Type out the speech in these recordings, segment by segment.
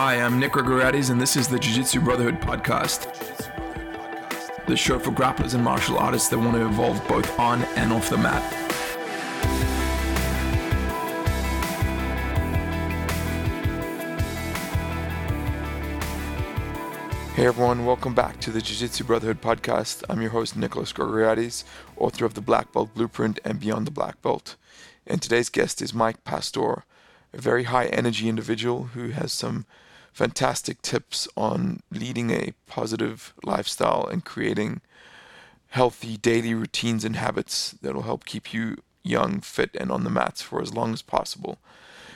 Hi, I'm Nick Grigoriades, and this is the Jiu Jitsu Brotherhood podcast. The show for grapplers and martial artists that want to evolve both on and off the mat. Hey everyone, welcome back to the Jiu Jitsu Brotherhood podcast. I'm your host, Nicholas Grigoriades, author of the Black Belt Blueprint and Beyond the Black Belt. And today's guest is Mike Pastor, a very high energy individual who has some fantastic tips on leading a positive lifestyle and creating healthy daily routines and habits that will help keep you young, fit, and on the mats for as long as possible.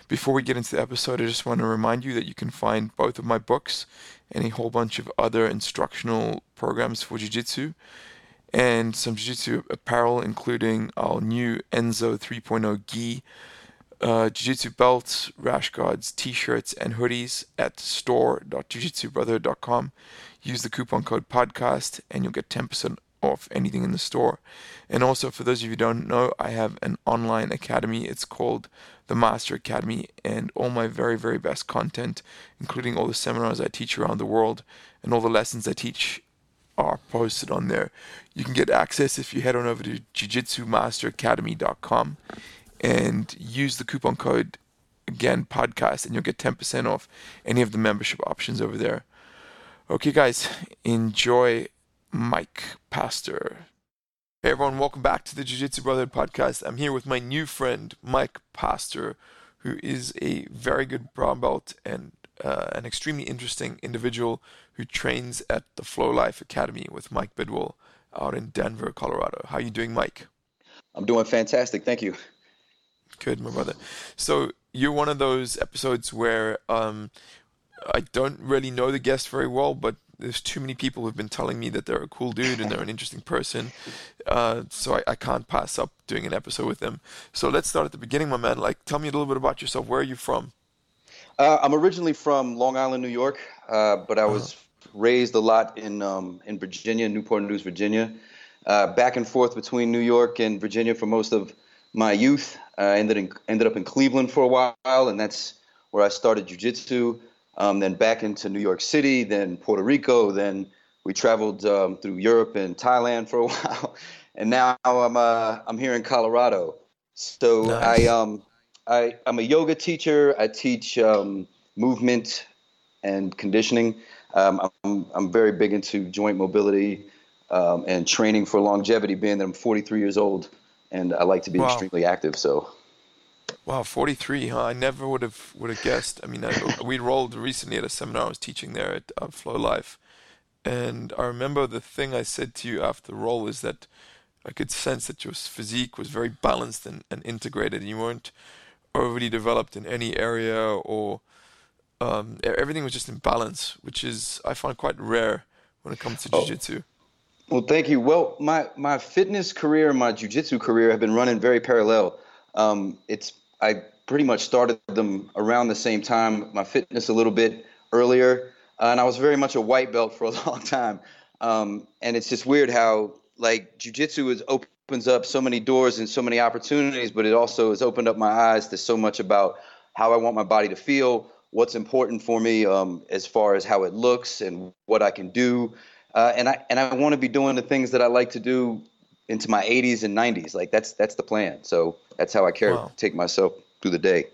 Before we get into the episode, I just want to remind you that you can find both of my books and a whole bunch of other instructional programs for Jiu Jitsu and some Jiu Jitsu apparel, including our new Enzo 3.0 gi uh, jiu-jitsu belts, rash guards, t-shirts, and hoodies at store.jiu-jitsubrother.com. Use the coupon code podcast and you'll get 10% off anything in the store. And also, for those of you who don't know, I have an online academy. It's called the Master Academy, and all my very, very best content, including all the seminars I teach around the world and all the lessons I teach, are posted on there. You can get access if you head on over to jujitsumasteracademy.com and use the coupon code again podcast and you'll get 10% off any of the membership options over there. Okay guys enjoy mike pastor. Hey everyone welcome back to the jiu-jitsu brotherhood podcast. I'm here with my new friend mike pastor who is a very good brown belt and uh, an extremely interesting individual who trains at the flow life academy with mike bidwell out in denver colorado. How are you doing mike? I'm doing fantastic. Thank you Good, my brother. So you're one of those episodes where um, I don't really know the guest very well, but there's too many people who've been telling me that they're a cool dude and they're an interesting person. Uh, so I, I, can't pass up doing an episode with them. So let's start at the beginning, my man. Like, tell me a little bit about yourself. Where are you from? Uh, I'm originally from Long Island, New York, uh, but I was uh-huh. raised a lot in um, in Virginia, Newport News, Virginia. Uh, back and forth between New York and Virginia for most of my youth. I uh, ended in, ended up in Cleveland for a while, and that's where I started jujitsu. Um, then back into New York City, then Puerto Rico, then we traveled um, through Europe and Thailand for a while, and now I'm uh, I'm here in Colorado. So nice. I um I I'm a yoga teacher. I teach um, movement and conditioning. Um, I'm I'm very big into joint mobility um, and training for longevity. Being that I'm 43 years old and I like to be wow. extremely active. So. Wow, 43, huh? I never would have would have guessed. I mean, I, we rolled recently at a seminar I was teaching there at uh, Flow Life, and I remember the thing I said to you after the roll is that I could sense that your physique was very balanced and, and integrated. You weren't overly developed in any area, or um, everything was just in balance, which is I find quite rare when it comes to oh. jiu-jitsu. Well, thank you. Well, my my fitness career and my jujitsu career have been running very parallel. Um, it's I pretty much started them around the same time. My fitness a little bit earlier, uh, and I was very much a white belt for a long time. Um, and it's just weird how like jujitsu is opens up so many doors and so many opportunities, but it also has opened up my eyes to so much about how I want my body to feel, what's important for me um, as far as how it looks and what I can do uh, and I and I want to be doing the things that I like to do into my 80s and 90s. Like that's that's the plan. So that's how I care wow. take myself through the day.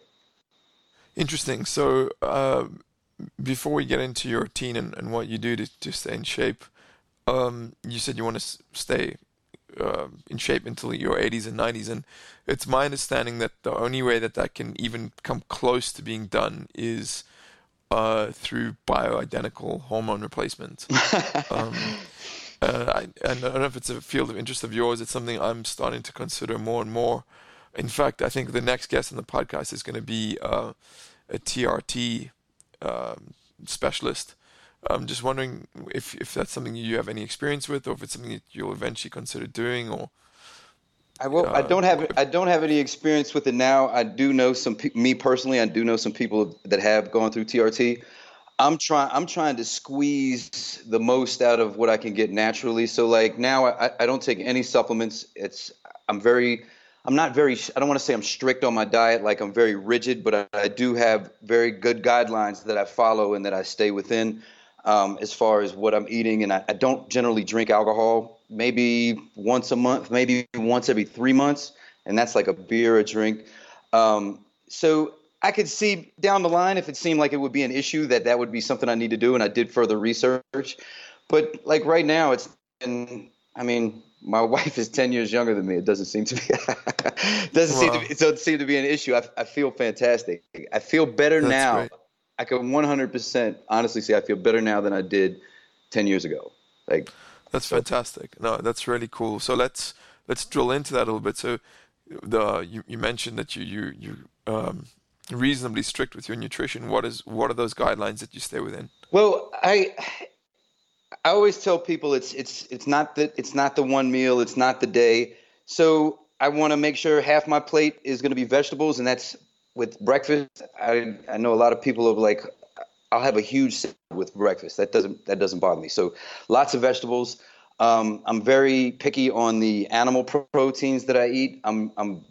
Interesting. So uh, before we get into your routine and, and what you do to, to stay in shape, um, you said you want to stay uh, in shape until your 80s and 90s, and it's my understanding that the only way that that can even come close to being done is uh, through bioidentical hormone replacement. um, uh, I, I, don't know if it's a field of interest of yours. It's something I'm starting to consider more and more. In fact, I think the next guest on the podcast is going to be uh, a TRT um, specialist. I'm just wondering if if that's something you have any experience with, or if it's something that you'll eventually consider doing, or I will. Uh, I don't have. I don't have any experience with it now. I do know some. Pe- me personally, I do know some people that have gone through TRT. I'm trying. I'm trying to squeeze the most out of what I can get naturally. So like now, I, I don't take any supplements. It's. I'm very. I'm not very. I don't want to say I'm strict on my diet, like I'm very rigid, but I, I do have very good guidelines that I follow and that I stay within um, as far as what I'm eating. And I, I don't generally drink alcohol. Maybe once a month, maybe once every three months, and that's like a beer a drink. Um, so I could see down the line if it seemed like it would be an issue that that would be something I need to do, and I did further research. But like right now, it's and I mean, my wife is ten years younger than me. It doesn't seem to be doesn't seem to be, it doesn't seem to be an issue. I, I feel fantastic. I feel better That's now. Great. I can 100% honestly say I feel better now than I did 10 years ago. Like that's fantastic. No, that's really cool. So let's let's drill into that a little bit. So the you, you mentioned that you you you um, reasonably strict with your nutrition. What is what are those guidelines that you stay within? Well, I I always tell people it's it's it's not that it's not the one meal, it's not the day. So I want to make sure half my plate is going to be vegetables, and that's with breakfast. I I know a lot of people are like, I'll have a huge with breakfast. That doesn't that doesn't bother me. So lots of vegetables. Um, I'm very picky on the animal proteins that I eat. I'm I'm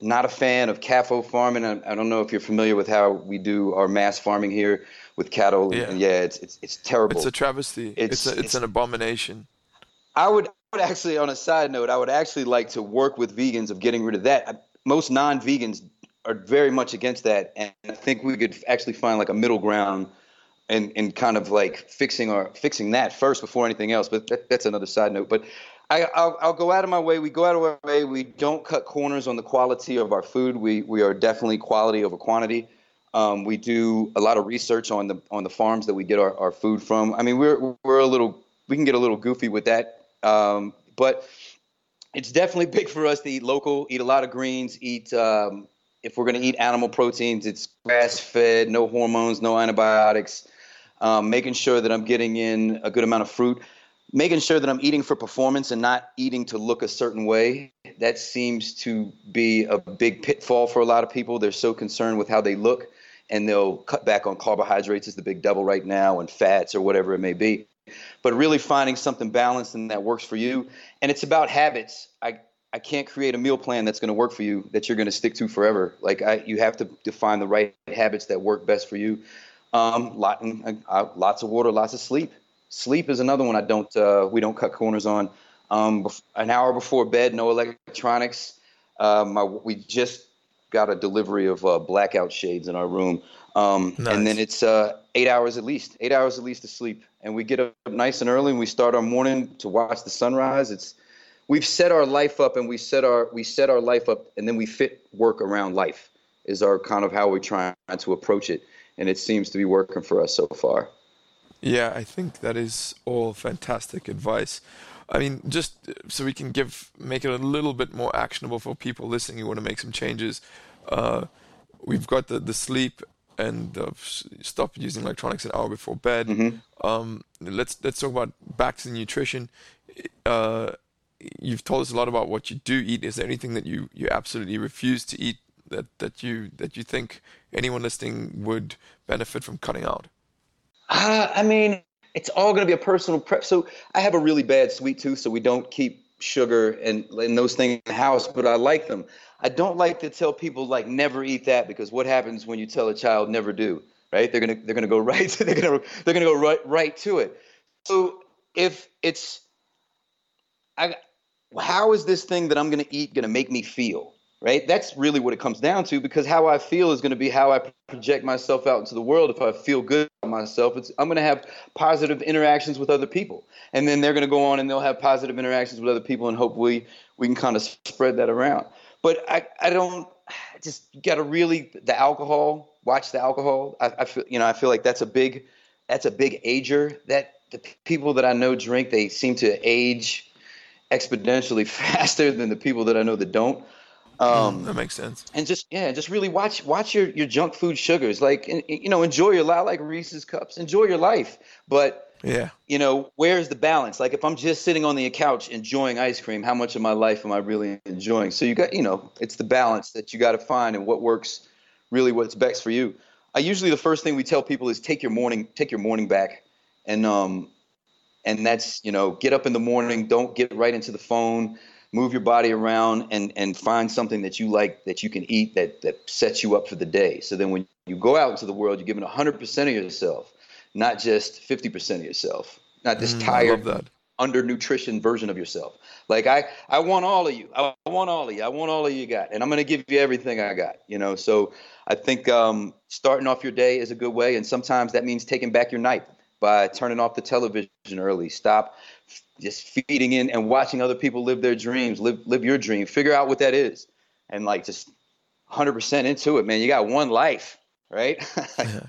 not a fan of CAFO farming. I, I, don't know if you're familiar with how we do our mass farming here with cattle. Yeah, and yeah it's, it's it's terrible. It's a travesty. It's it's, a, it's, it's an abomination. I would, I would actually, on a side note, I would actually like to work with vegans of getting rid of that. I, most non-vegans are very much against that, and I think we could actually find like a middle ground and and kind of like fixing our fixing that first before anything else. But that, that's another side note. But I, I'll, I'll, go out of my way. We go out of our way. We don't cut corners on the quality of our food. We we are definitely quality over quantity. Um, we do a lot of research on the on the farms that we get our, our food from. I mean, we're we're a little we can get a little goofy with that, um, but it's definitely big for us to eat local, eat a lot of greens, eat. Um, if we're going to eat animal proteins, it's grass fed, no hormones, no antibiotics. Um, making sure that I'm getting in a good amount of fruit making sure that I'm eating for performance and not eating to look a certain way. That seems to be a big pitfall for a lot of people. They're so concerned with how they look and they'll cut back on carbohydrates is the big devil right now and fats or whatever it may be. But really finding something balanced and that works for you. And it's about habits. I I can't create a meal plan that's going to work for you that you're going to stick to forever. Like I, you have to define the right habits that work best for you. Um, lot, uh, lots of water, lots of sleep Sleep is another one I don't uh, we don't cut corners on. Um, an hour before bed, no electronics. Um, I, we just got a delivery of uh, blackout shades in our room, um, nice. and then it's uh, eight hours at least, eight hours at least to sleep. And we get up nice and early, and we start our morning to watch the sunrise. It's we've set our life up, and we set our we set our life up, and then we fit work around life. Is our kind of how we're trying to approach it, and it seems to be working for us so far. Yeah, I think that is all fantastic advice. I mean, just so we can give make it a little bit more actionable for people listening who want to make some changes. Uh, we've got the the sleep and uh, stop using electronics an hour before bed. Mm-hmm. Um, let's let's talk about back to the nutrition. Uh, you've told us a lot about what you do eat. Is there anything that you, you absolutely refuse to eat that, that you that you think anyone listening would benefit from cutting out? Uh, I mean, it's all going to be a personal prep. So I have a really bad sweet tooth, so we don't keep sugar and, and those things in the house, but I like them. I don't like to tell people like never eat that because what happens when you tell a child never do, right? They're gonna they're gonna go right to, they're gonna they're gonna go right right to it. So if it's I how is this thing that I'm gonna eat gonna make me feel? right? That's really what it comes down to because how I feel is going to be how I project myself out into the world. If I feel good about myself, I'm going to have positive interactions with other people. And then they're going to go on and they'll have positive interactions with other people, and hopefully we can kind of spread that around. But I, I don't just got to really the alcohol. Watch the alcohol. I, I feel you know I feel like that's a big that's a big ager. That the people that I know drink, they seem to age exponentially faster than the people that I know that don't. Um, that makes sense. And just yeah, just really watch watch your your junk food sugars. Like you know, enjoy your life, like Reese's cups. Enjoy your life, but yeah, you know, where's the balance? Like if I'm just sitting on the couch enjoying ice cream, how much of my life am I really enjoying? So you got you know, it's the balance that you got to find and what works really what's best for you. I usually the first thing we tell people is take your morning take your morning back, and um, and that's you know get up in the morning, don't get right into the phone move your body around and and find something that you like that you can eat that that sets you up for the day. So then when you go out into the world you're giving 100% of yourself not just 50% of yourself not this Mm, tired love that. under nutrition version of yourself. Like i i want all of you. I want all of you. I want all of you got. And i'm going to give you everything i got you know? So i think um, starting off your day is a good way. And sometimes that means taking back your night by turning off the television early. Stop just feeding in and watching other people live their dreams live live your dream. Figure out what that is. And like just 100% into it man. You got one life right?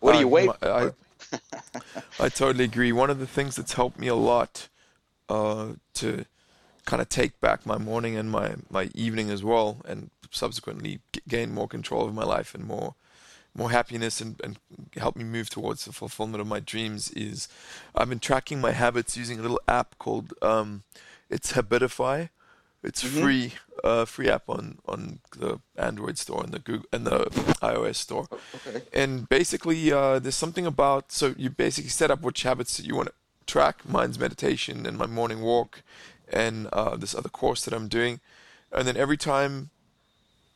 What do you Uh, wait my- I, I totally agree. One of the things that's helped me a lot uh, to kind of take back my morning and my, my evening as well, and subsequently gain more control of my life and more more happiness and, and help me move towards the fulfillment of my dreams is I've been tracking my habits using a little app called um, it's Habitify. It's free, uh, free app on, on the Android store and the Google and the iOS store. okay. And basically, uh, there's something about so you basically set up which habits that you want to track. Mine's meditation and my morning walk, and uh, this other course that I'm doing. And then every time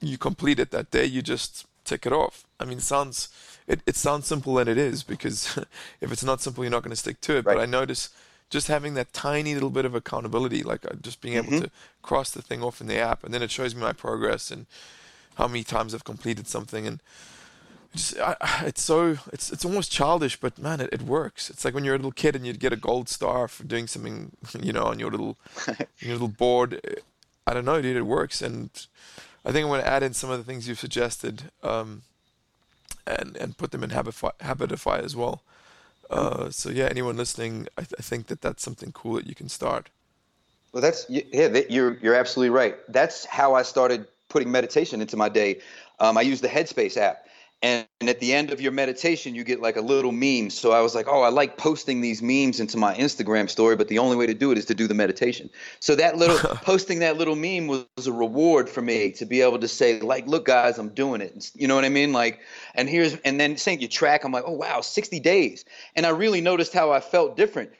you complete it that day, you just tick it off. I mean, it sounds it, it sounds simple and it is because if it's not simple, you're not going to stick to it. But I notice just having that tiny little bit of accountability, like uh, just being able to cross the thing off in the app, and then it shows me my progress and how many times I've completed something, and just I- it's so it's it's almost childish, but man, it, it works. It's like when you're a little kid and you'd get a gold star for doing something, you know, on your little your little board. I don't know, dude. It works, and I think I'm going to add in some of the things you've suggested, um, and and put them in Habitify, Habitify as well. Uh, so yeah, anyone listening, I, th- I think that that's something cool that you can start. Well, that's yeah. You're you're absolutely right. That's how I started putting meditation into my day. Um, I use the Headspace app, and, and at the end of your meditation, you get like a little meme. So I was like, oh, I like posting these memes into my Instagram story, but the only way to do it is to do the meditation. So that little posting that little meme was, was a reward for me to be able to say, like, look, guys, I'm doing it. You know what I mean? Like, and here's and then saying you track, I'm like, oh wow, 60 days, and I really noticed how I felt different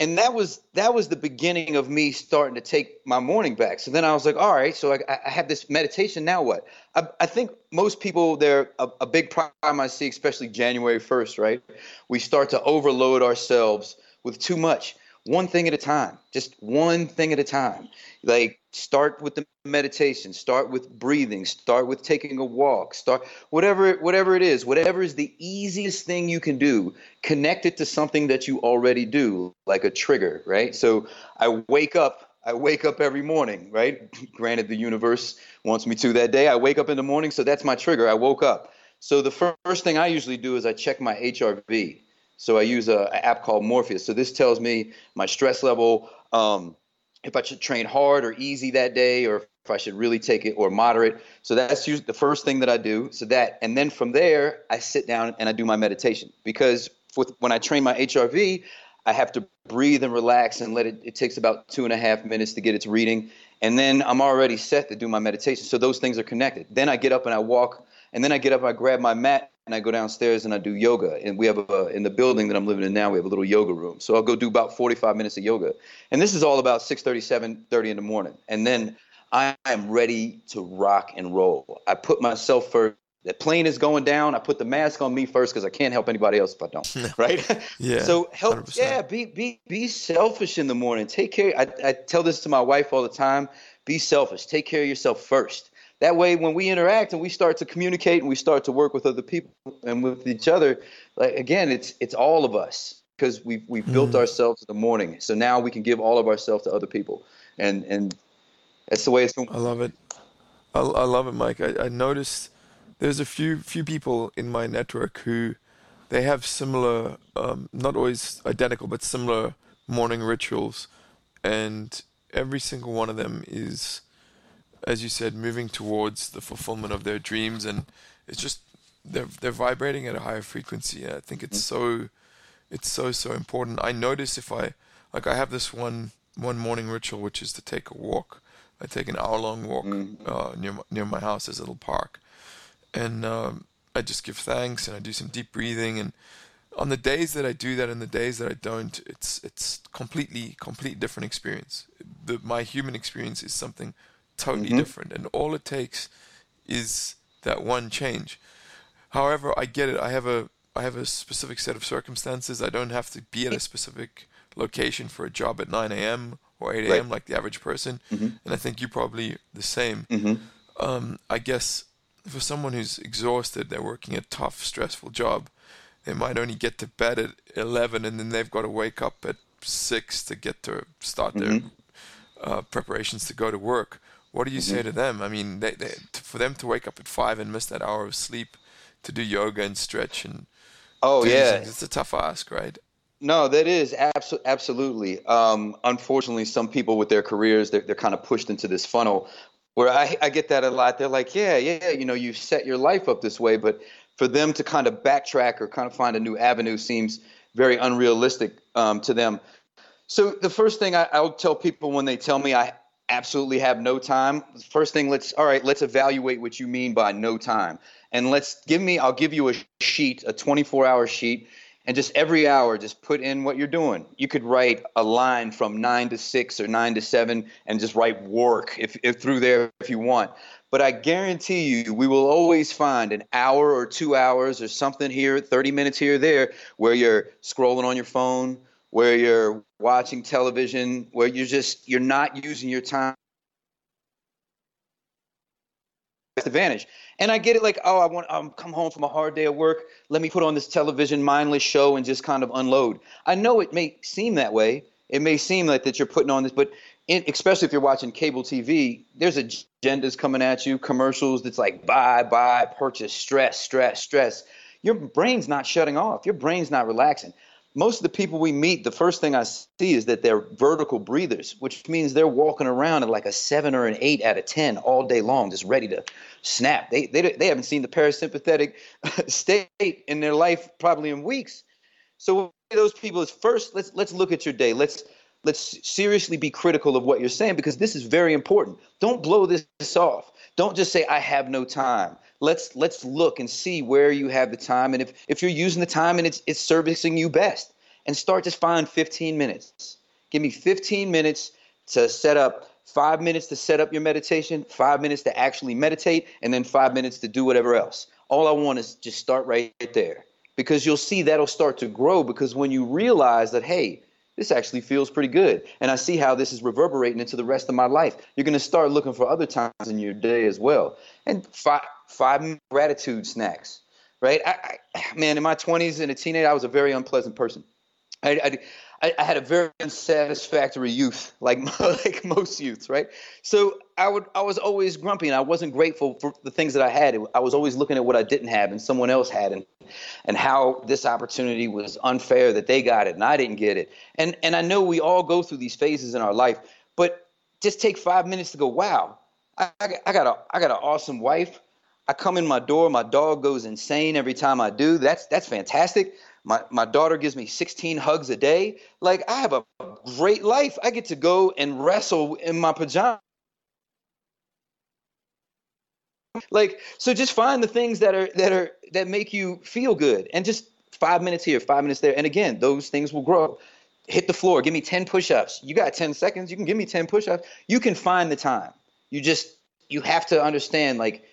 and that was that was the beginning of me starting to take my morning back. So then I was like, all right, so I, I have this meditation. Now what? I, I think most people there a, a big problem I see, especially January first, right? We start to overload ourselves with too much. One thing at a time, just one thing at a time. Like start with the meditation, start with breathing, start with taking a walk, start whatever whatever it is, whatever is the easiest thing you can do, connect it to something that you already do, like a trigger, right? So I wake up I wake up every morning, right? Granted, the universe wants me to that day. I wake up in the morning, so that's my trigger. I woke up. So the first thing I usually do is I check my HRV. So I use a, an app called Morpheus. So this tells me my stress level, um, if I should train hard or easy that day, or if I should really take it or moderate. So that's usually the first thing that I do. So that, and then from there, I sit down and I do my meditation because with, when I train my HRV, I have to breathe and relax and let it. It takes about two and a half minutes to get its reading, and then I'm already set to do my meditation. So those things are connected. Then I get up and I walk, and then I get up, and I grab my mat, and I go downstairs and I do yoga. And we have a in the building that I'm living in now, we have a little yoga room. So I'll go do about 45 minutes of yoga, and this is all about 6:30, 7:30 in the morning, and then I am ready to rock and roll. I put myself first. The plane is going down. I put the mask on me first because I can't help anybody else if I don't. right? Yeah, So help. 100%. Yeah. Be be be selfish in the morning. Take care. I, I tell this to my wife all the time. Be selfish. Take care of yourself first. That way, when we interact and we start to communicate and we start to work with other people and with each other, like again, it's it's all of us because we've we've built ourselves in the morning. So now we can give all of ourselves to other people, and and that's the way it's. I love it. I, I love it, Mike. I, I noticed there's a few few people in my network who they have similar, um, not always identical, but similar morning rituals, and every single one of them is, as you said, moving towards the fulfillment of their dreams, and it's just they're they're vibrating at a higher frequency. And I think it's so, it's so so important. I notice if I like I have this one one morning ritual which is to take a walk. I take an hour long walk uh, near my, near my house. There's a little park, and um, I just give thanks and I do some deep breathing and on the days that I do that and the days that I don't, it's it's completely completely different experience. The, my human experience is something totally mm-hmm. different, and all it takes is that one change. However, I get it. I have a I have a specific set of circumstances. I don't have to be at a specific location for a job at 9 a.m. or 8 a.m. Right. like the average person, mm-hmm. and I think you probably the same. Mm-hmm. Um, I guess for someone who's exhausted, they're working a tough, stressful job they might only get to bed at 11 and then they've got to wake up at 6 to get to start their mm-hmm. uh, preparations to go to work. What do you mm-hmm. say to them? I mean, they, they, for them to wake up at 5 and miss that hour of sleep to do yoga and stretch and oh yeah, things, it's a tough ask, right? No, that is abso- absolutely. Um, unfortunately, some people with their careers, they're, they're kind of pushed into this funnel where I, I get that a lot. They're like, yeah, yeah, you know, you've set your life up this way, but for them to kind of backtrack or kind of find a new avenue seems very unrealistic um, to them. So the first thing I, I'll tell people when they tell me I absolutely have no time, first thing let's all right, let's evaluate what you mean by no time. And let's give me I'll give you a sheet, a 24-hour sheet, and just every hour just put in what you're doing. You could write a line from 9 to 6 or 9 to 7 and just write work if, if through there if you want. But I guarantee you, we will always find an hour or two hours or something here, 30 minutes here or there, where you're scrolling on your phone, where you're watching television, where you're just you're not using your time advantage. And I get it like, oh, I want I'm come home from a hard day of work. Let me put on this television mindless show and just kind of unload. I know it may seem that way. It may seem like that you're putting on this, but especially if you're watching cable TV, there's agendas coming at you, commercials that's like buy, buy, purchase, stress, stress, stress. Your brain's not shutting off. Your brain's not relaxing. Most of the people we meet, the first thing I see is that they're vertical breathers, which means they're walking around at like a seven or an eight out of 10 all day long, just ready to snap. They, they, they haven't seen the parasympathetic state in their life probably in weeks. So those people is first, let's, let's look at your day. Let's, let's seriously be critical of what you're saying because this is very important. Don't blow this off. Don't just say I have no time. Let's let's look and see where you have the time and if if you're using the time and it's it's servicing you best and start to find 15 minutes. Give me 15 minutes to set up 5 minutes to set up your meditation, 5 minutes to actually meditate and then 5 minutes to do whatever else. All I want is just start right there because you'll see that'll start to grow because when you realize that hey, this actually feels pretty good. And I see how this is reverberating into the rest of my life. You're going to start looking for other times in your day as well. And five, five gratitude snacks, right? I, I, man, in my 20s and a teenager, I was a very unpleasant person. I, I, I, had a very unsatisfactory youth, like like most youths, right? So I would I was always grumpy, and I wasn't grateful for the things that I had. I was always looking at what I didn't have, and someone else had, and and how this opportunity was unfair that they got it and I didn't get it. And and I know we all go through these phases in our life, but just take five minutes to go, wow, I, I got a I got an awesome wife. I come in my door, my dog goes insane every time I do. That's that's fantastic. My my daughter gives me 16 hugs a day. Like I have a great life. I get to go and wrestle in my pajamas. Like so just find the things that are that are that make you feel good and just 5 minutes here, 5 minutes there. And again, those things will grow. Hit the floor, give me 10 push-ups. You got 10 seconds, you can give me 10 push-ups. You can find the time. You just you have to understand like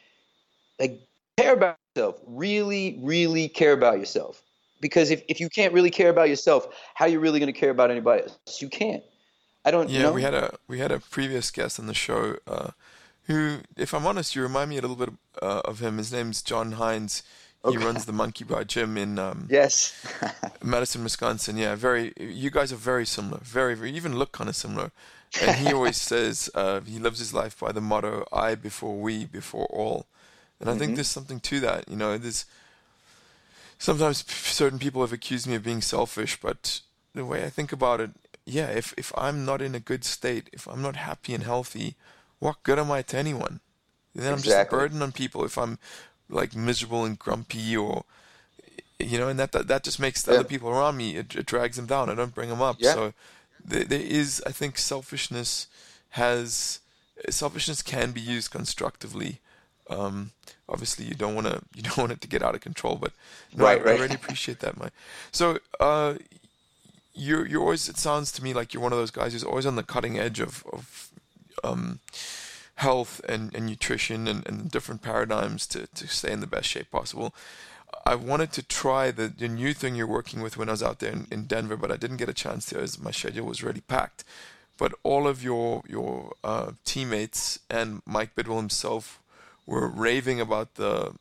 like care about yourself. Really really care about yourself because if, if you can't really care about yourself how are you really going to care about anybody else you can't i don't yeah know. we had a we had a previous guest on the show uh, who if i'm honest you remind me a little bit uh, of him. His name's john hinds. He okay. runs the monkey bar gym in um, yes. Madison wisconsin. Yeah very you guys are very similar. Very, very even look kind of similar. And he always says uh, he lives his life by the motto i before we before all. And i mm-hmm. think there's something to that you know there's sometimes certain people have accused me of being selfish, but the way I think about it, yeah, if if I'm not in a good state, if I'm not happy and healthy, what good am I to anyone? Then I'm just a burden on people if I'm like miserable and grumpy or you know, and that that, that just makes the yeah. other people around me it, it, drags them down. I don't bring them up. Yeah. So there, there is, I think, selfishness has selfishness can be used constructively. Um, obviously you don't want to you don't want it to get out of control. But no, right, I, right. I really appreciate that, Mike. So uh, you're you're always it sounds to me like you're one of those guys who's always on the cutting edge of of um, health and, and nutrition and, and different paradigms to, to stay in the best shape possible. I wanted to try the, the new thing you're working with when I was out there in, in Denver, but I didn't get a chance to as my schedule was really packed. But all of your your uh, teammates and Mike Bidwell himself were raving about the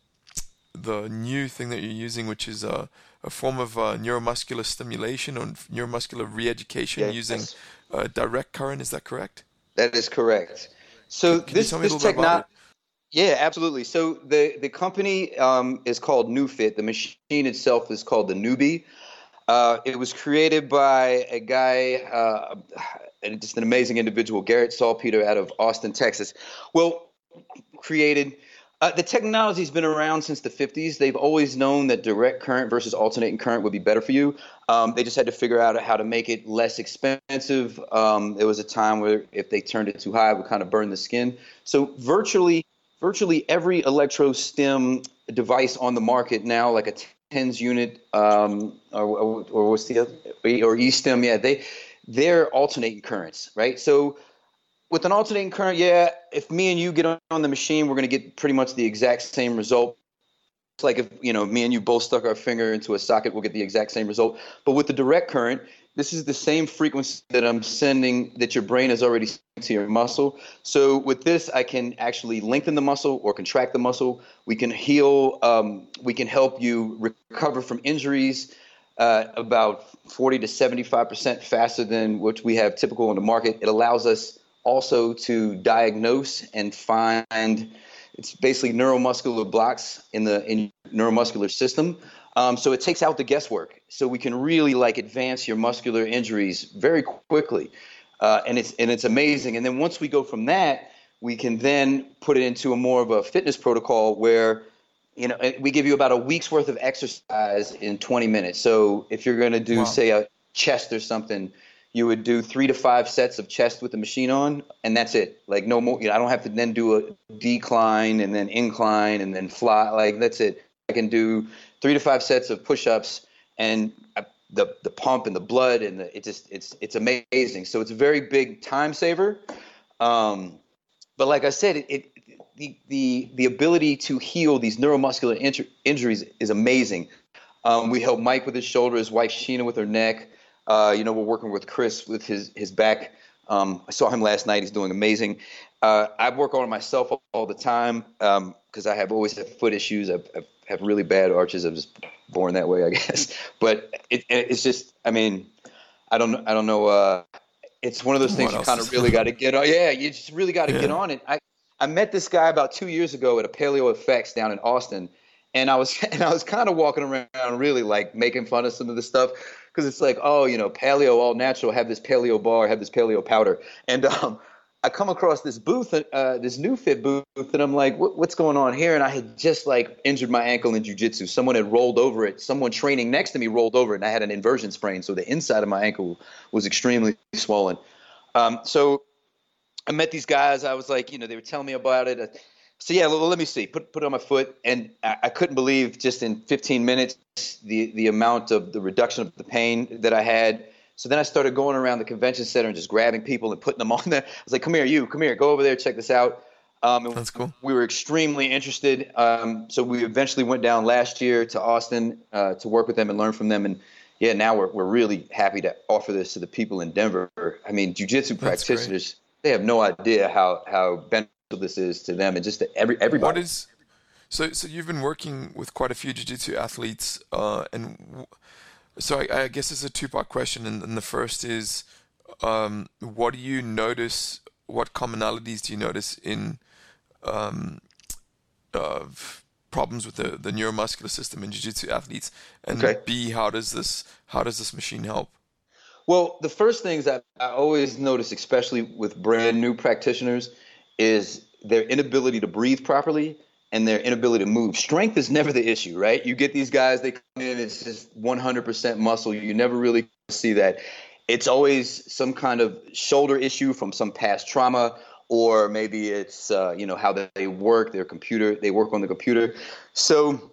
the new thing that you're using, which is a, a form of uh, neuromuscular stimulation or neuromuscular re-education yes. using uh, direct current. Is that correct? That is correct. So Can this this technology. Yeah, absolutely. So the the company um, is called NeuFit. The machine itself is called the Neubie. Uh, it was created by a guy, uh, just an amazing individual, Garrett Salpeter, out of Austin, Texas. Well, created. Uh, the technology's been around since the 50s. They've always known that direct current versus alternating current would be better for you. Um, they just had to figure out how to make it less expensive. Um, there was a time where if they turned it too high, it would kind of burn the skin. So virtually, virtually every electro stim device on the market now, like a TENS unit um, or, or, or what's the other, or eStim, yeah, they they're alternating currents, right? So with an alternating current, yeah, if me and you get on the machine, we're going to get pretty much the exact same result. It's like if you know me and you both stuck our finger into a socket, we'll get the exact same result. But with the direct current, this is the same frequency that I'm sending that your brain is already sent to your muscle. So with this, I can actually lengthen the muscle or contract the muscle. We can heal. Um, we can help you recover from injuries. Uh, about 40 to 75 percent faster than what we have typical on the market. It allows us also to diagnose and find it's basically neuromuscular blocks in the in neuromuscular system. Um, so it takes out the guesswork. So we can really like advance your muscular injuries very quickly, uh, and it's and it's amazing. And then once we go from that, we can then put it into a more of a fitness protocol where you know we give you about a week's worth of exercise in 20 minutes. So if you're going to do wow. say a chest or something you would do three to five sets of chest with the machine on, and that's it. Like no more. You know, I don't have to then do a decline and then incline and then fly. Like that's it. I can do three to five sets of push-ups and I, the the pump and the blood and the, it just it's it's amazing. So it's a very big time saver. Um, but like I said, it, it the, the the ability to heal these neuromuscular inju- injuries is amazing. Um, we help Mike with his shoulder, his wife Sheena with her neck. Uh, you know, we're working with Chris with his his back. Um, I saw him last night. He's doing amazing. Uh, I work on it myself all the time because um, I have always had foot issues. I have really bad arches. I'm just born that way, I guess. But it, it's just, I mean, I don't, I don't know. Uh, it's one of those things you kind of really got to get on. Yeah, you just really got to yeah. get on it. I, I met this guy about two years ago at a PaleoFX down in Austin, and I was and I was kind of walking around really like making fun of some of the stuff because it's like, oh, you know, paleo all natural, have this paleo bar, have this paleo powder, and um, I come across this booth, uh, this NeuFit booth, and I'm like, what's going on here? And I had just like injured my ankle in jujitsu. Someone had rolled over it. Someone training next to me rolled over it, and I had an inversion sprain, so the inside of my ankle was extremely swollen. Um, so I met these guys. I was like, you know, they were telling me about it. So yeah, well, let me see. Put put it on my foot, and I, I, couldn't believe just in 15 minutes the the amount of the reduction of the pain that I had. So then I started going around the convention center and just grabbing people and putting them on there. I was like, "Come here, you, come here, go over there, check this out." Um, That's cool. We were extremely interested. Um, so we eventually went down last year to Austin uh, to work with them and learn from them. And yeah, now we're we're really happy to offer this to the people in Denver. I mean, jujitsu practitioners great. they have no idea how how beneficial this is to them and just to every everybody. What is so? So you've been working with quite a few jiu-jitsu athletes, uh, and so I, I, guess it's a two-part question. And, and the first is, um, what do you notice? What commonalities do you notice in um, of problems with the, the neuromuscular system in jiu-jitsu athletes? And okay. B, how does this how does this machine help? Well, the first things that I always notice, especially with brand new practitioners, is their inability to breathe properly and their inability to move. Strength is never the issue, right? You get these guys, they come in, it's just 100% muscle. You never really see that. It's always some kind of shoulder issue from some past trauma or maybe it's uh, you know how they work their computer they work on the computer so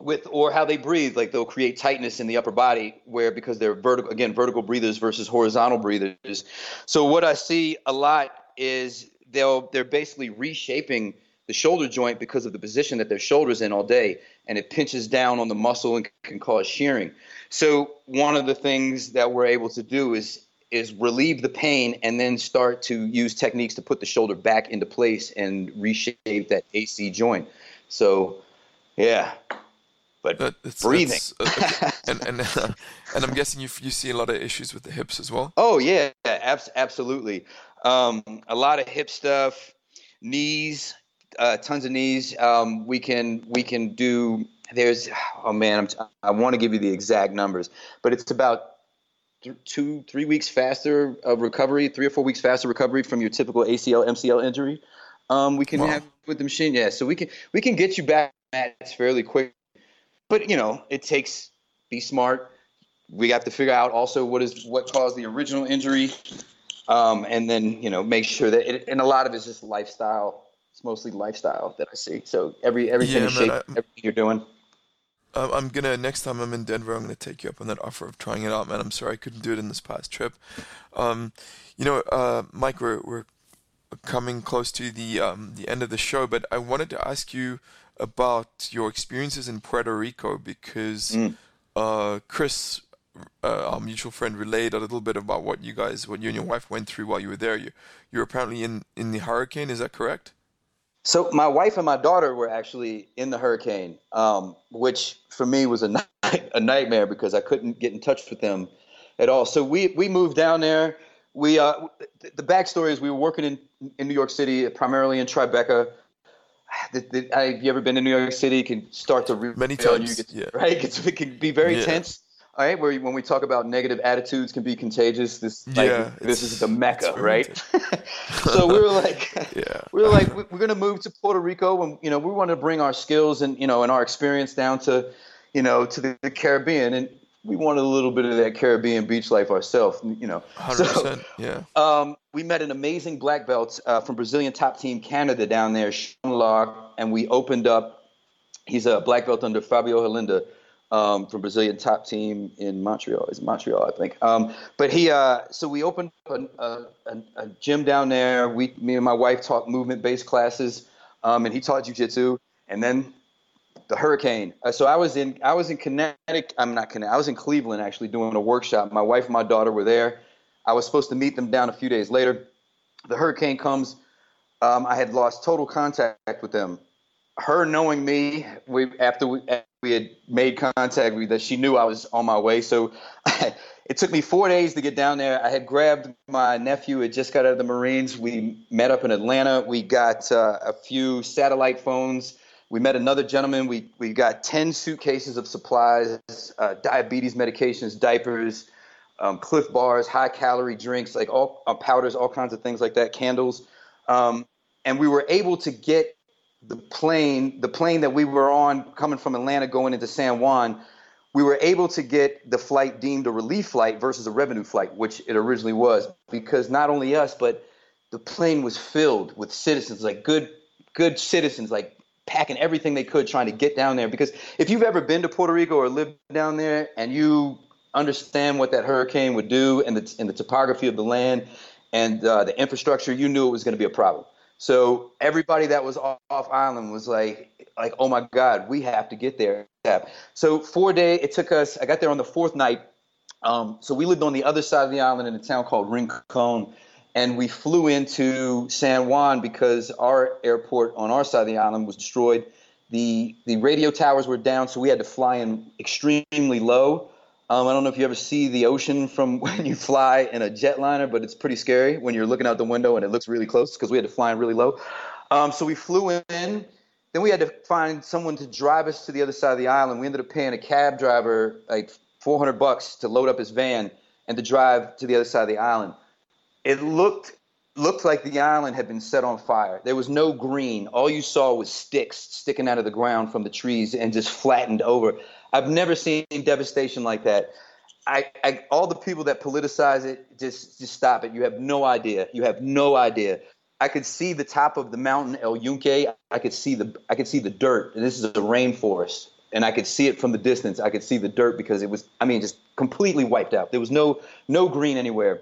with or how they breathe like they'll create tightness in the upper body where because they're vertical again vertical breathers versus horizontal breathers so what i see a lot is they'll they're basically reshaping the shoulder joint because of the position that their shoulders in all day and it pinches down on the muscle and can cause shearing so one of the things that we're able to do is is relieve the pain and then start to use techniques to put the shoulder back into place and reshape that AC joint. So, yeah. But it's, breathing. It's, uh, and and uh, and I'm guessing you you see a lot of issues with the hips as well. Oh yeah, abs- absolutely. Um, a lot of hip stuff, knees, uh, tons of knees. Um, we can we can do. There's oh man, I'm t- I want to give you the exact numbers, but it's about two, three weeks faster of recovery, three or four weeks faster recovery from your typical ACL, MCL injury. Um, we can wow. have with the machine, yeah. So we can we can get you back fairly quick, but you know it takes be smart. We have to figure out also what is what caused the original injury, um, and then you know make sure that it, and a lot of it's just lifestyle. It's mostly lifestyle that I see. So every everything yeah, shape, everything you're doing. I'm gonna next time I'm in Denver, I'm gonna take you up on that offer of trying it out, man. I'm sorry I couldn't do it in this past trip. Um, you know, uh, Mike, we're we're coming close to the um, the end of the show, but I wanted to ask you about your experiences in Puerto Rico because mm. uh, Chris, uh, our mutual friend, relayed a little bit about what you guys, what you and your wife went through while you were there. You you were apparently in in the hurricane. Is that correct? So my wife and my daughter were actually in the hurricane, um, which for me was a, night, a nightmare because I couldn't get in touch with them at all. So we we moved down there. We uh, the backstory is we were working in in New York City, primarily in Tribeca. The, the, have you ever been to New York City? It can start to many times, get, yeah. right? It can be very yeah. tense all right, where when we talk about negative attitudes can be contagious, this like, yeah, this is the mecca, right? so we were like, yeah. we were like, we're going to move to Puerto Rico, and you know, we want to bring our skills and you know, and our experience down to, you know, to the, the Caribbean, and we wanted a little bit of that Caribbean beach life ourselves, you know. 100%, so, yeah. Um, we met an amazing black belt uh, from Brazilian top team Canada down there, Sean Lark, and we opened up. He's a black belt under Fabio Holanda um, from Brazilian top team in Montreal. Is Montreal, I think. Um, but he, uh, so we opened a, a, a, gym down there. We, me and my wife taught movement-based classes, um, and he taught jujitsu. And then the hurricane. Uh, so I was in, I was in Connecticut. I'm not Connecticut. I was in Cleveland actually doing a workshop. My wife and my daughter were there. I was supposed to meet them down a few days later. The hurricane comes. Um, I had lost total contact with them. Her knowing me, we after we we had made contact with that she knew I was on my way. So it took me four days to get down there. I had grabbed my nephew, had just got out of the Marines. We met up in Atlanta. We got uh, a few satellite phones. We met another gentleman. We, we got 10 suitcases of supplies, uh, diabetes medications, diapers, um, Clif bars, high calorie drinks, like all uh, powders, all kinds of things like that, candles. Um, and we were able to get the plane, the plane that we were on coming from Atlanta going into San Juan, we were able to get the flight deemed a relief flight versus a revenue flight, which it originally was, because not only us, but the plane was filled with citizens, like good, good citizens, like packing everything they could trying to get down there. Because if you've ever been to Puerto Rico or lived down there and you understand what that hurricane would do and the, and the topography of the land and uh, the infrastructure, you knew it was going to be a problem. So everybody that was off, off island was like, like, oh my God, we have to get there. So four day, it took us. I got there on the fourth night. Um, so we lived on the other side of the island in a town called Rincon, and we flew into San Juan because our airport on our side of the island was destroyed. The the radio towers were down, so we had to fly in extremely low. Um, I don't know if you ever see the ocean from when you fly in a jetliner, but it's pretty scary when you're looking out the window and it looks really close because we had to fly in really low. Um, so we flew in. Then we had to find someone to drive us to the other side of the island. We ended up paying a cab driver like 400 bucks to load up his van and to drive to the other side of the island. It looked looked like the island had been set on fire. There was no green. All you saw was sticks sticking out of the ground from the trees and just flattened over. I've never seen devastation like that. I, I, all the people that politicize it, just just stop it. You have no idea. You have no idea. I could see the top of the mountain El Yunque. I could see the I could see the dirt, and this is a rainforest, and I could see it from the distance. I could see the dirt because it was I mean just completely wiped out. There was no no green anywhere.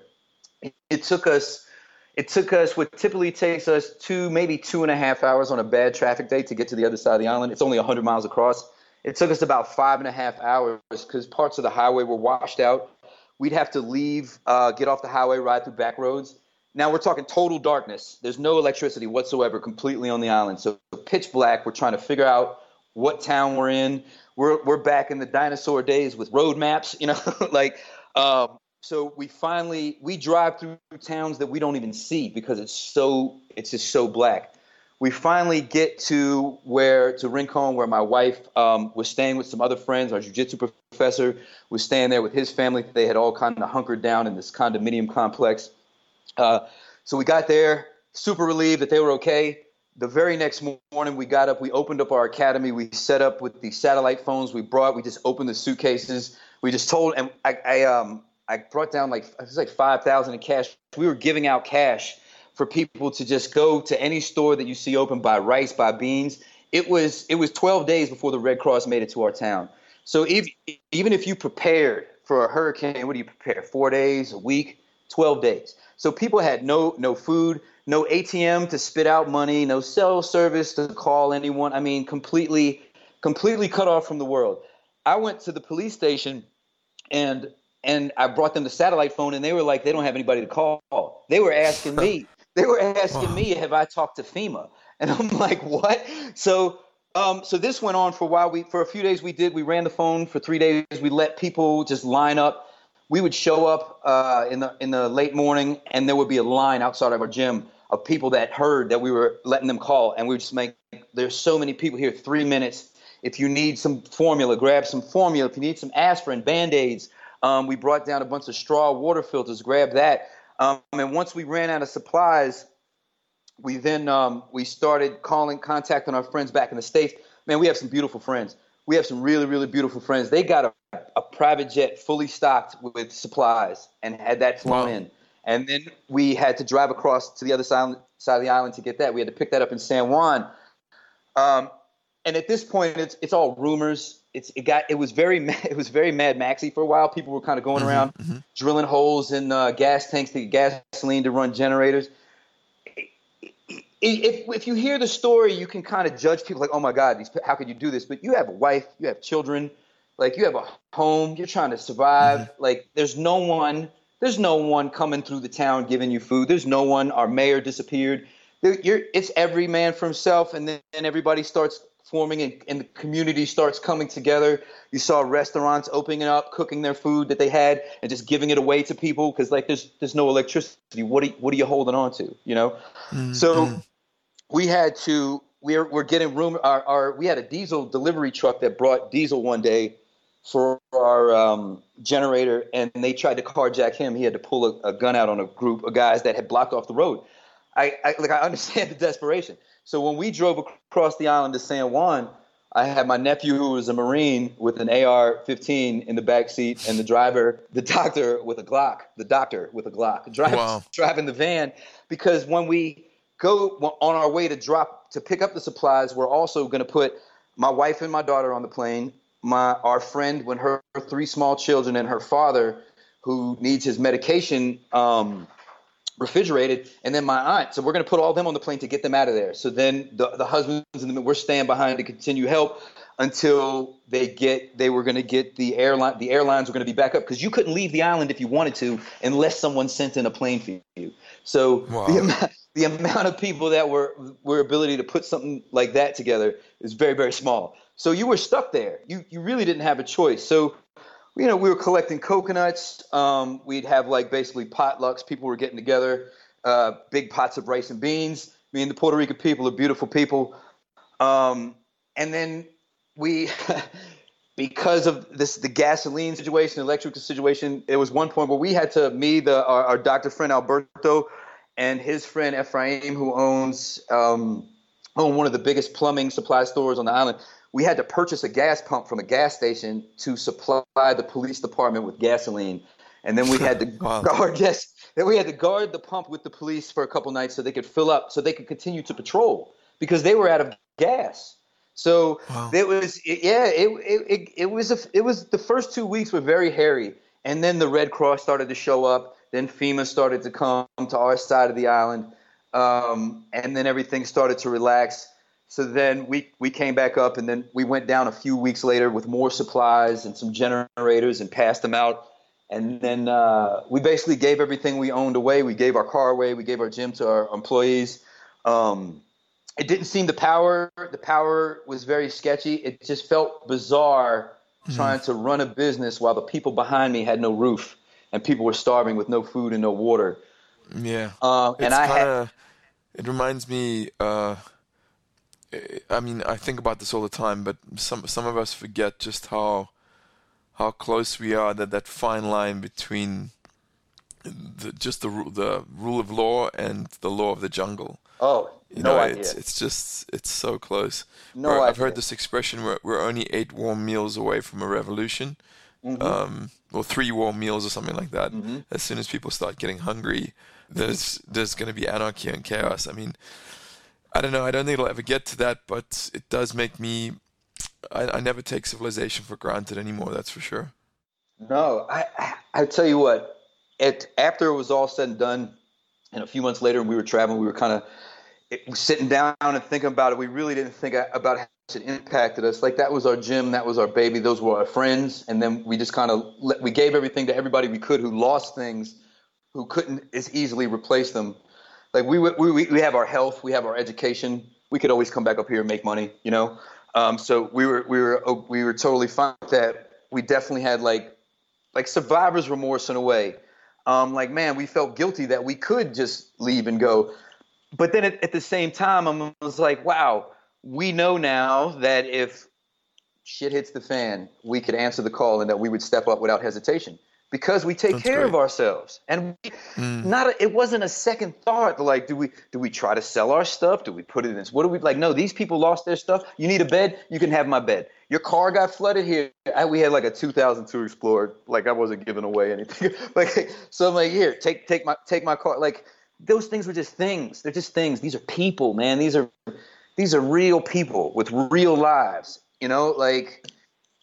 It, it took us it took us what typically takes us two maybe two and a half hours on a bad traffic day to get to the other side of the island. It's only 100 miles across. It took us about five and a half hours because parts of the highway were washed out. We'd have to leave, uh, get off the highway, ride through back roads now we're talking total darkness. There's no electricity whatsoever, completely on the island. So pitch black. We're trying to figure out what town we're in. We're we're back in the dinosaur days with road maps, you know, like. Um, so we finally we drive through towns that we don't even see because it's so it's just so black. We finally get to where to Rincon, where my wife um, was staying with some other friends. Our jiu-jitsu professor was staying there with his family. They had all kind of hunkered down in this condominium complex. Uh, so we got there, super relieved that they were okay. The very next morning, we got up, we opened up our academy, we set up with the satellite phones we brought, we just opened the suitcases. We just told, and I, I, um, I brought down like, it was like 5,000 in cash. We were giving out cash for people to just go to any store that you see open, buy rice, buy beans. It was, it was 12 days before the Red Cross made it to our town. So if, even if you prepared for a hurricane, what do you prepare? Four days, a week, 12 days. So people had no no food, no ATM to spit out money, no cell service to call anyone. I mean, completely completely cut off from the world. I went to the police station and and I brought them the satellite phone and they were like they don't have anybody to call. They were asking me. They were asking wow. me have I talked to FEMA? And I'm like, "What?" So um, so this went on for a while. We for a few days we did. We ran the phone for three days. We let people just line up we would show up uh, in the in the late morning, and there would be a line outside of our gym of people that heard that we were letting them call, and we would just make. There's so many people here. Three minutes. If you need some formula, grab some formula. If you need some aspirin, band aids. Um, we brought down a bunch of straw water filters. Grab that. Um, and once we ran out of supplies, we then um, we started calling, contacting our friends back in the states. Man, we have some beautiful friends. We have some really, really beautiful friends. They got a a private jet fully stocked with supplies and had that flown wow. in. And then we had to drive across to the other side, side of the island to get that. We had to pick that up in San Juan. Um, and at this point, it's it's all rumors. It's it got it was very it was very Mad Maxy for a while. People were kind of going mm-hmm, around mm-hmm. drilling holes in uh, gas tanks to get gasoline to run generators. If if you hear the story, you can kind of judge people like, oh my God, these, how could you do this? But you have a wife, you have children like you have a home, you're trying to survive. Mm-hmm. Like there's no one, there's no one coming through the town giving you food. There's no one. Our mayor disappeared. You're, it's every man for himself, and then everybody starts forming, and, and the community starts coming together. You saw restaurants opening up, cooking their food that they had, and just giving it away to people because like there's there's no electricity. What are what are you holding on to? You know, mm-hmm. so we had to we're we're getting room. Our, our we had a diesel delivery truck that brought diesel one day for our um, generator, and they tried to carjack him. He had to pull a, a, gun out on a group of guys that had blocked off the road. I, I like I understand the desperation. So when we drove across the island to San Juan, I had my nephew who was a Marine with an AR-15 in the back seat, and the driver, the doctor with a Glock, the doctor with a Glock, driving wow. driving the van. Because when we go on our way to drop to pick up the supplies, we're also going to put my wife and my daughter on the plane my our friend when her, her three small children and her father who needs his medication um, refrigerated, and then my aunt. So we're going to put all them on the plane to get them out of there. So then the the husbands and the, we're staying behind to continue help until they get they were going to get the airline the airlines were going to be back up because you couldn't leave the island if you wanted to unless someone sent in a plane for you. So wow. the amount the amount of people that were were ability to put something like that together is very very small. So you were stuck there. You you really didn't have a choice. So you know we were collecting coconuts. Um, we'd have like basically potlucks. People were getting together, uh, big pots of rice and beans. I mean the Puerto Rican people are beautiful people. Um, and then we. because of this the gasoline situation, electrical situation, it was one point where we had to me the our, our doctor friend Alberto and his friend Ephraim, who owns um, own one of the biggest plumbing supply stores on the island we had to purchase a gas pump from a gas station to supply the police department with gasoline. and then we had to Wow. guard yes, then we had to guard the pump with the police for a couple nights so they could fill up, so they could continue to patrol because they were out of gas. So Wow. it was yeah, it, it it it was a, it was the first two weeks were very hairy, and then the Red Cross started to show up. Then FEMA started to come to our side of the island, um, and then everything started to relax. So then we we came back up, and then we went down a few weeks later with more supplies and some generators, and passed them out. And then uh, we basically gave everything we owned away. We gave our car away. We gave our gym to our employees. Um, it didn't seem the power. The power was very sketchy. It just felt bizarre trying to run a business while the people behind me had no roof and people were starving with no food and no water. Yeah. Um, and I kind had. It reminds me. Uh, I mean, I think about this all the time, but some some of us forget just how how close we are. That that fine line between the, just the the rule of law and the law of the jungle. oh You no know, idea. it's it's just it's so close. No I've heard this expression: we're we're only eight warm meals away from a revolution, Mm-hmm. um, or three warm meals or something like that. As soon as people start getting hungry, there's there's going to be anarchy and chaos. I mean, I don't know. I don't think it'll ever get to that, but it does make me. I, I never take civilization for granted anymore. That's for sure. No, I I- tell you what. It after it was all said and done, and a few months later, when we were traveling, we were kind of sitting down and thinking about it. We really didn't think about how much it impacted us. Like that was our gym, that was our baby, those were our friends, and then we just kind of we gave everything to everybody we could who lost things, who couldn't as easily replace them. Like we we we have our health, we have our education. We could always come back up here and make money, you know. Um, so we were we were oh, we were totally fine with that. We definitely had like like survivor's remorse in a way. Um, like man, we felt guilty that we could just leave and go, but then at, at the same time, I was like, wow, we know now that if shit hits the fan, we could answer the call and that we would step up without hesitation because we take That's care of ourselves. And we, Mm. not a, it wasn't a second thought. Like, do we do we try to sell our stuff? Do we put it in? This? What do we like? No, these people lost their stuff. You need a bed, you can have my bed. Your car got flooded here. I, we had like a 2002 Explorer. Like I wasn't giving away anything. like so, I'm like, here, take take my take my car. Like those things were just things. They're just things. These are people, man. These are these are real people with real lives. You know, like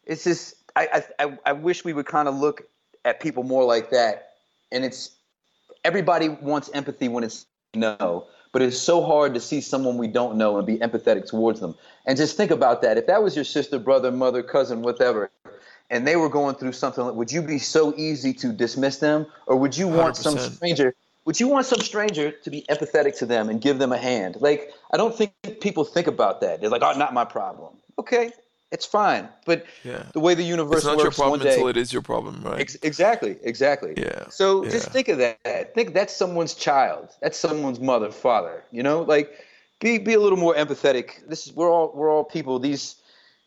it's just I I, I wish we would kind of look at people more like that. And it's everybody wants empathy when it's no, but it's so hard to see someone we don't know and be empathetic towards them. And just think about that. If that was your sister, brother, mother, cousin, whatever, and they were going through something, would you be so easy to dismiss them, or would you want some 100%. stranger? Would you want some stranger to be empathetic to them and give them a hand? Like, I don't think people think about that. They're like, "Oh, not my problem." Okay, it's fine. But Yeah. the way the universe It's not works, your problem one day, until it is your problem, right? Ex- exactly, exactly. Yeah, So just think of that. Think that's someone's child. That's someone's mother, father. You know, like be be a little more empathetic. This is we're all we're all people. These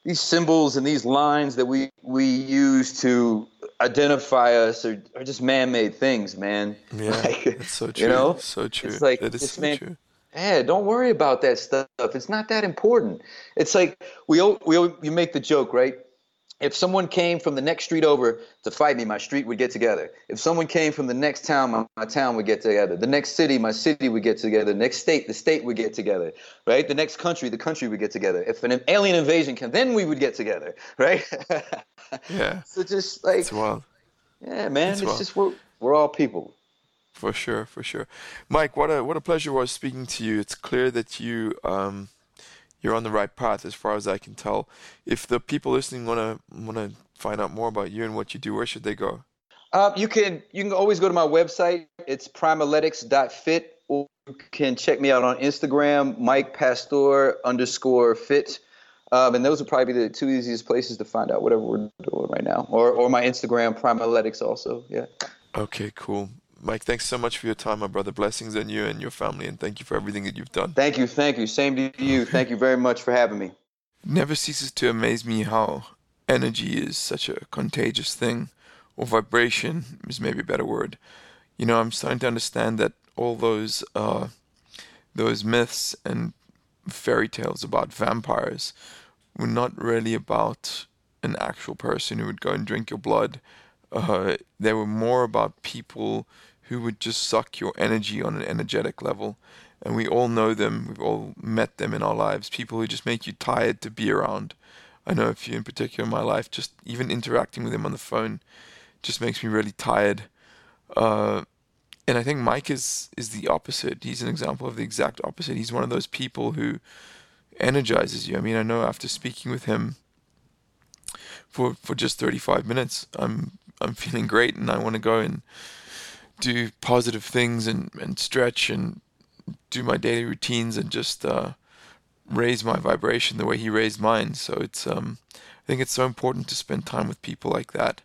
these symbols and these lines that we we use to identify us are, are just man-made things, man. Yeah, Like, it's so true. You know, so true. It's like that is this so man. true. Yeah, don't worry about that stuff. It's not that important. It's like we we you make the joke, right? If someone came from the next street over to fight me, my street would get together. If someone came from the next town, my, my town would get together. The next city, my city would get together. The next state, the state would get together, right? The next country, the country would get together. If an alien invasion came, then we would get together, right? Yeah, so just like, it's wild. yeah, man, it's it's, just we're we're all people. For sure, for sure. Mike, what a what a pleasure was speaking to you. It's clear that you um you're on the right path as far as I can tell. If the people listening wanna wanna find out more about you and what you do, where should they go? Uh, you can you can always go to my website. It's primaletics.fit, or you can check me out on Instagram, Mike Pastor underscore fit. Um, and those would probably be the two easiest places to find out whatever we're doing right now. Or or my Instagram, Primaletics also. Yeah. Okay, cool. Mike, thanks so much for your time, my brother. Blessings on you and your family, and thank you for everything that you've done. Thank you, thank you. Same to you. Thank you very much for having me. Never ceases to amaze me how energy is such a contagious thing, or vibration is maybe a better word. You know, I'm starting to understand that all those uh, those myths and fairy tales about vampires were not really about an actual person who would go and drink your blood Uh, they were more about people who would just suck your energy on an energetic level. And we all know them. We've all met them in our lives. People who just make you tired to be around. I know a few in particular in my life. Just even interacting with them on the phone just makes me really tired. Uh, and I think Mike is is the opposite. He's an example of the exact opposite. He's one of those people who energizes you. I mean, I know after speaking with him for for just 35 minutes, I'm I'm feeling great and I want to go and do positive things and and stretch and do my daily routines and just uh, raise my vibration the way he raised mine. So it's um I think it's so important to spend time with people like that,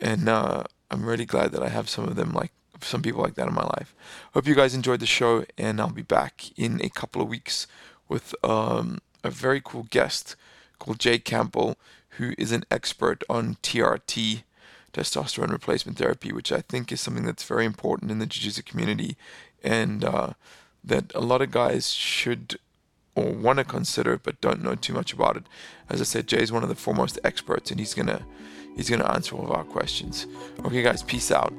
and uh, I'm really glad that I have some of them like some people like that in my life. Hope you guys enjoyed the show, and I'll be back in a couple of weeks with um, a very cool guest called Jay Campbell, who is an expert on TRT, testosterone replacement therapy, which I think is something that's very important in the jiu-jitsu community, and uh, that a lot of guys should or want to consider but don't know too much about it. As I said, Jay is one of the foremost experts, and he's gonna he's gonna answer all of our questions. Okay, guys, peace out.